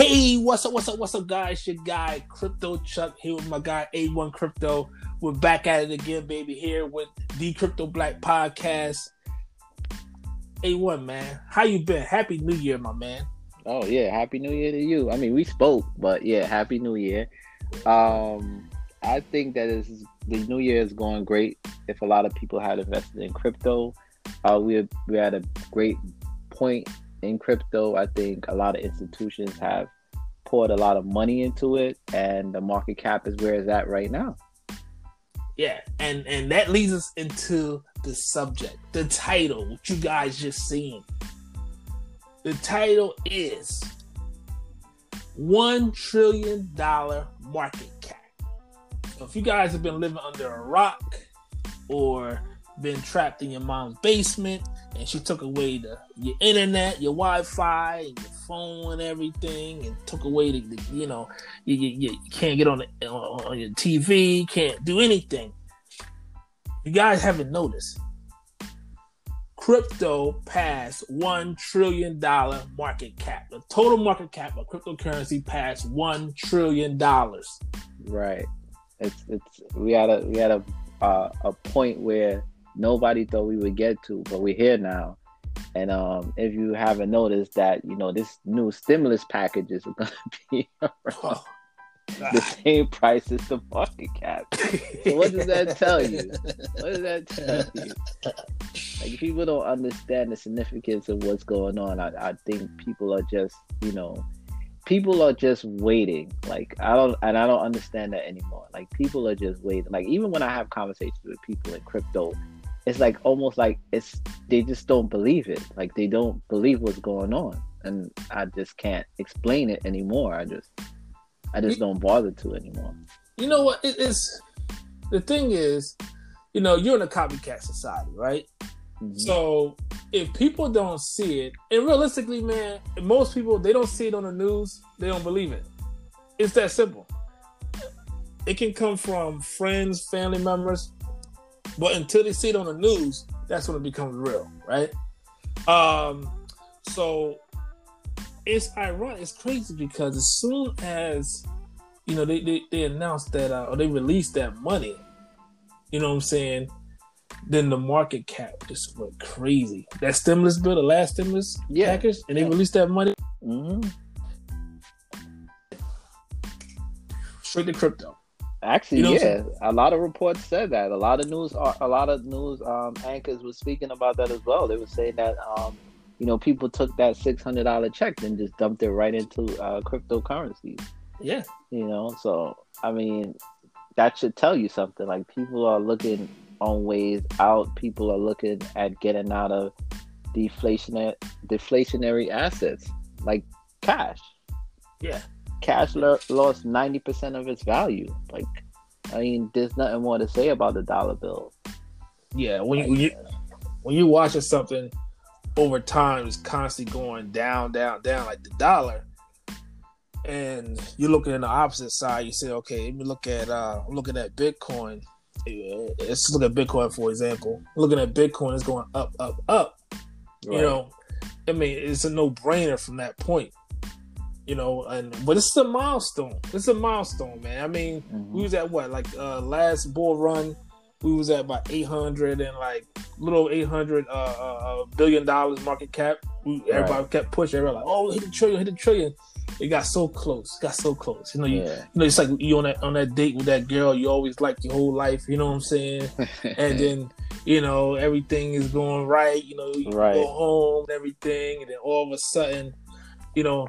Hey, what's up? What's up? What's up, guys? Your guy Crypto Chuck here with my guy A1 Crypto. We're back at it again, baby. Here with the Crypto Black Podcast. A1, man, how you been? Happy New Year, my man. Oh yeah, Happy New Year to you. I mean, we spoke, but yeah, Happy New Year. Um, I think that is the New Year is going great. If a lot of people had invested in crypto, uh, we we had a great point in crypto. I think a lot of institutions have poured a lot of money into it, and the market cap is where it's at right now. Yeah, and and that leads us into the subject, the title, what you guys just seen. The title is one trillion dollar market cap. So if you guys have been living under a rock or been trapped in your mom's basement and she took away the your internet, your Wi-Fi, and your phone and everything, and took away the, the you know you, you, you, can't get on the, on your TV, can't do anything. You guys haven't noticed. Crypto passed one trillion dollar market cap. The total market cap of cryptocurrency passed one trillion dollars. Right. It's it's we had a we had a uh, a point where nobody thought we would get to, but we're here now. And um, if you haven't noticed that, you know, this new stimulus packages are going to be oh, the same price as the market cap. So what does that tell you? What does that tell you? Like people don't understand the significance of what's going on. I, I think people are just, you know, people are just waiting. Like I don't and I don't understand that anymore. Like people are just waiting. Like even when I have conversations with people in crypto it's like almost like it's they just don't believe it. Like they don't believe what's going on, and I just can't explain it anymore. I just I just don't bother to anymore. You know what? It is the thing is, you know, you're in a copycat society, right? Mm-hmm. So if people don't see it, and realistically, man, most people they don't see it on the news, they don't believe it. It's that simple. It can come from friends, family members, but until they see it on the news, that's when it becomes real, right? Um, so it's ironic, it's crazy because as soon as you know they they, they announced that uh, or they released that money, you know what I'm saying? Then the market cap just went crazy. That stimulus bill, the last stimulus yeah. package, and they yeah. released that money. Mm-hmm. Straight to crypto. Actually, you know yeah, a lot of reports said that. A lot of news, a lot of news um, anchors were speaking about that as well. They were saying that, um, you know, people took that six hundred dollar check and just dumped it right into uh, cryptocurrencies. Yeah, you know, so I mean, that should tell you something. Like people are looking on ways out. People are looking at getting out of deflationary deflationary assets like cash. Yeah, cash lo- lost 90% of its value. Like, I mean, there's nothing more to say about the dollar bill. Yeah, when you, when you when you watching something over time is constantly going down, down, down, like the dollar, and you're looking at the opposite side, you say, okay, let me look at uh I'm looking at Bitcoin. Let's look at Bitcoin for example. Looking at Bitcoin is going up, up, up. Right. You know, I mean, it's a no brainer from that point you know, and but it's a milestone. It's a milestone, man. I mean, mm-hmm. we was at what like uh last bull run, we was at about eight hundred and like little eight hundred uh, uh, uh, billion dollars market cap. We, everybody right. kept pushing. Everybody like, oh, hit a trillion, hit a trillion. It got so close, got so close. You know, you, yeah. you know, it's like you on that on that date with that girl you always like your whole life. You know what I'm saying? and then you know everything is going right. You know, you right. go home and everything, and then all of a sudden, you know,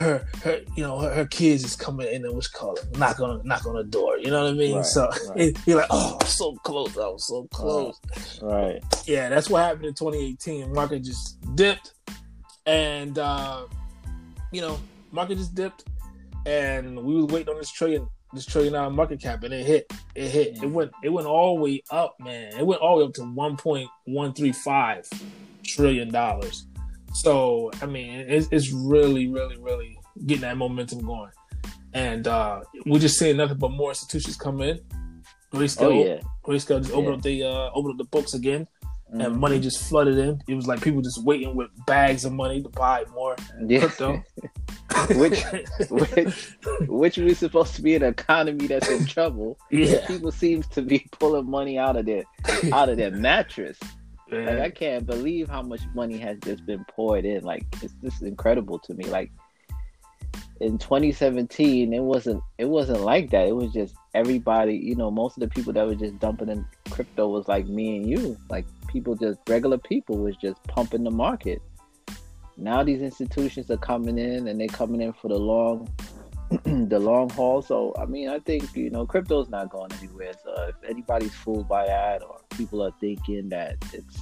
her, her, you know, her, her kids is coming in and what's called knock on knock on the door. You know what I mean? Right, so right. you're like, oh, I'm so close. I was so close. Right. Yeah, that's what happened in 2018. Market just dipped, and uh, you know, market just dipped, and we was waiting on this trillion, this trillion dollar market cap, and it hit. It hit. It went. It went all the way up, man. It went all the way up to 1.135 trillion dollars. So I mean, it's, it's really, really, really getting that momentum going, and uh, we're just seeing nothing but more institutions come in. Grayscale, oh, yeah. Grayscale just open yeah. up the uh, open up the books again, mm-hmm. and money just flooded in. It was like people just waiting with bags of money to buy more yeah. crypto. which, which, which was supposed to be an economy that's in trouble. Yeah, people seems to be pulling money out of their out of their mattress. Like I can't believe how much money has just been poured in. Like it's just incredible to me. Like in 2017 it wasn't it wasn't like that it was just everybody you know most of the people that were just dumping in crypto was like me and you like people just regular people was just pumping the market now these institutions are coming in and they're coming in for the long the long haul so i mean i think you know crypto's not going anywhere so if anybody's fooled by that or people are thinking that it's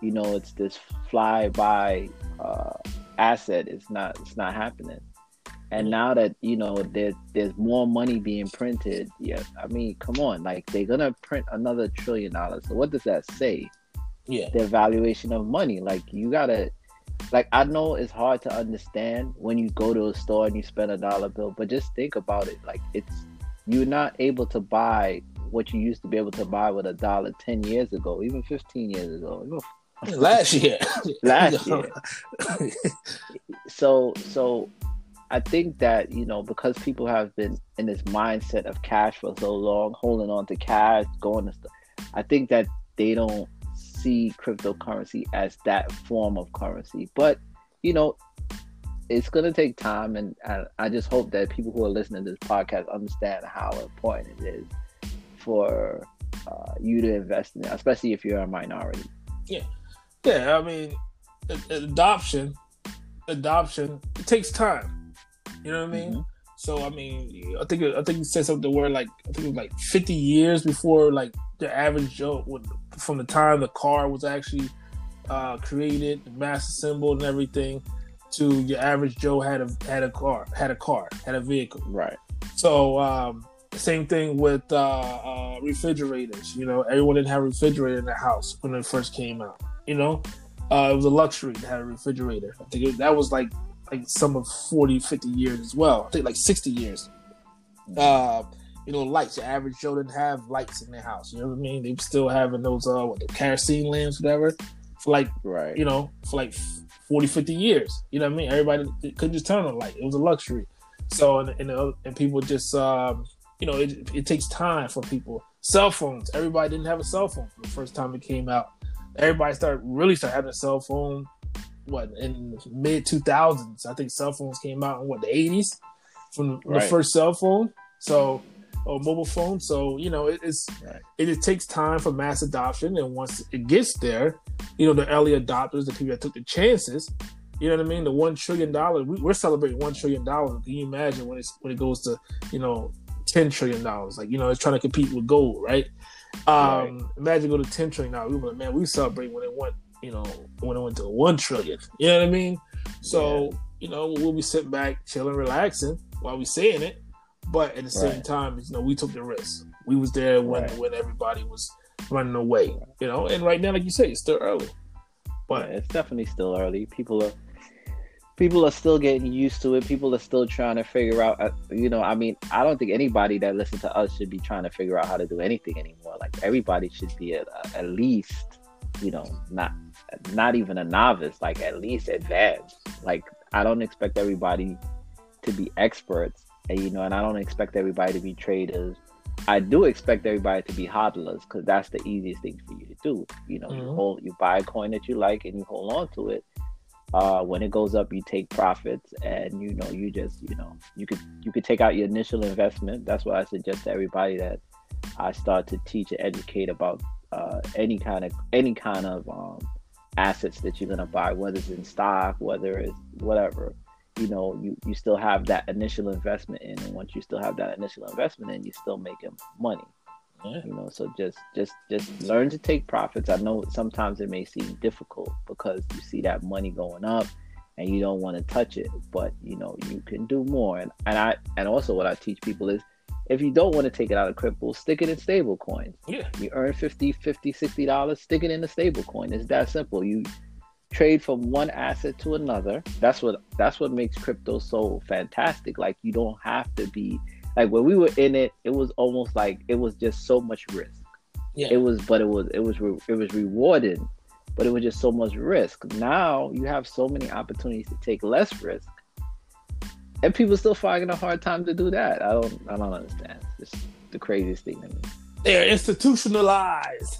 you know it's this fly by uh asset it's not it's not happening and now that you know there, there's more money being printed, yeah, I mean, come on, like they're gonna print another trillion dollars. So what does that say? Yeah, the valuation of money. Like you gotta, like I know it's hard to understand when you go to a store and you spend a dollar bill, but just think about it. Like it's you're not able to buy what you used to be able to buy with a dollar ten years ago, even fifteen years ago. last year last year so so I think that you know because people have been in this mindset of cash for so long, holding on to cash, going to stuff. I think that they don't see cryptocurrency as that form of currency. But you know, it's gonna take time, and I, I just hope that people who are listening to this podcast understand how important it is for uh, you to invest in it, especially if you're a minority. Yeah, yeah. I mean, adoption, adoption. It takes time you know what I mean? Mm-hmm. So I mean, I think I think you said something where like I think it was like 50 years before like the average Joe would, from the time the car was actually uh, created, mass assembled, and everything, to your average Joe had a had a car, had a car, had a vehicle. Right. So um, same thing with uh, uh, refrigerators. You know, everyone didn't have a refrigerator in their house when it first came out. You know, uh, it was a luxury to have a refrigerator. I think it, that was like like some of 40, 50 years as well. I think like 60 years. Uh, you know, lights. Your average Joe didn't have lights in their house. You know what I mean? They were still having those uh what the kerosene lamps, whatever, for like right. you know, for like 40, 50 years. You know what I mean? Everybody couldn't just turn on a light. It was a luxury. So and and, uh, and people just um, you know, it, it takes time for people. Cell phones. Everybody didn't have a cell phone for the first time it came out. Everybody started really started having a cell phone what in mid two thousands. I think cell phones came out in what the eighties from right. the first cell phone. So or mobile phone. So you know it, it's right. it, it, takes time for mass adoption, and once it gets there, you know the early adopters, the people that took the chances. You know what I mean? The one trillion dollars. We, are celebrating one trillion dollars. Can you imagine when it's when it goes to you know ten trillion dollars? Like you know it's trying to compete with gold, right? Um, right. Imagine go to ten trillion dollars. We were like, man, we celebrate when it went you know, when it went to one trillion. You know what I mean? So, yeah. you know, we'll be sitting back, chilling, relaxing while we're saying it. But at the same right. time, you know, we took the risk. We was there when right. when everybody was running away. You know, and right now, like you say, it's still early. But yeah, it's definitely still early. People are people are still getting used to it. People are still trying to figure out. Uh, you know, I mean, I don't think anybody that listens to us should be trying to figure out how to do anything anymore. Like everybody should be at, at least, you know, not not even a novice, like at least advanced. Like I don't expect everybody to be experts, and you know, and I don't expect everybody to be traders. I do expect everybody to be hodlers because that's the easiest thing for you to do. You know, mm-hmm. you hold, you buy a coin that you like, and you hold on to it. Uh, when it goes up, you take profits, and you know, you just, you know, you could you could take out your initial investment. That's why I suggest to everybody that I start to teach and educate about uh, any kind of any kind of um, assets that you're gonna buy, whether it's in stock, whether it's whatever, you know, you, you still have that initial investment in, and once you still have that initial investment in, you're still making money. Yeah. You know, so just just just learn to take profits. I know sometimes it may seem difficult because you see that money going up and you don't want to touch it, but you know, you can do more. And and I and also what I teach people is if you don't want to take it out of crypto, stick it in stable coins. Yeah. You earn 50, 50, 60 dollars, stick it in a stable coin. It's that simple. You trade from one asset to another. That's what that's what makes crypto so fantastic. Like you don't have to be like when we were in it, it was almost like it was just so much risk. Yeah. It was but it was it was re, it was rewarding but it was just so much risk. Now you have so many opportunities to take less risk, and people still finding a hard time to do that. I don't, I don't understand. It's the craziest thing to me. They're institutionalized.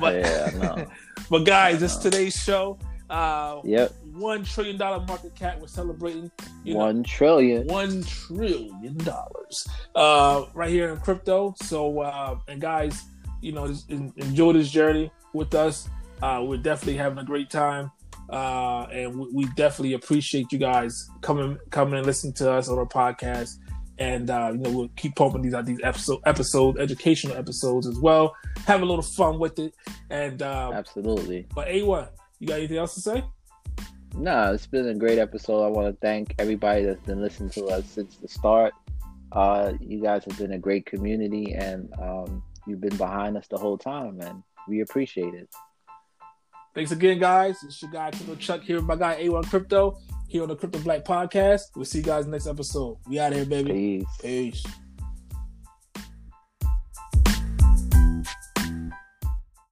But, yeah, know. but guys, it's today's show. Uh, Yep, one trillion dollar market cap. We're celebrating you know, one trillion. one trillion dollars uh, right here in crypto. So, uh, and guys, you know, just enjoy this journey with us. Uh, we're definitely having a great time, uh, and we, we definitely appreciate you guys coming coming and listening to us on our podcast. And uh, you know, we'll keep pumping these out these episode episodes, educational episodes as well. Have a little fun with it. And uh, Absolutely. but A1, you got anything else to say? No, it's been a great episode. I want to thank everybody that's been listening to us since the start. Uh, you guys have been a great community, and um, you've been behind us the whole time, and we appreciate it. Thanks again, guys. It's your guy, Crypto Chuck, here with my guy, A1 Crypto, here on the Crypto Black Podcast. We'll see you guys next episode. We out here, baby. Peace. Peace.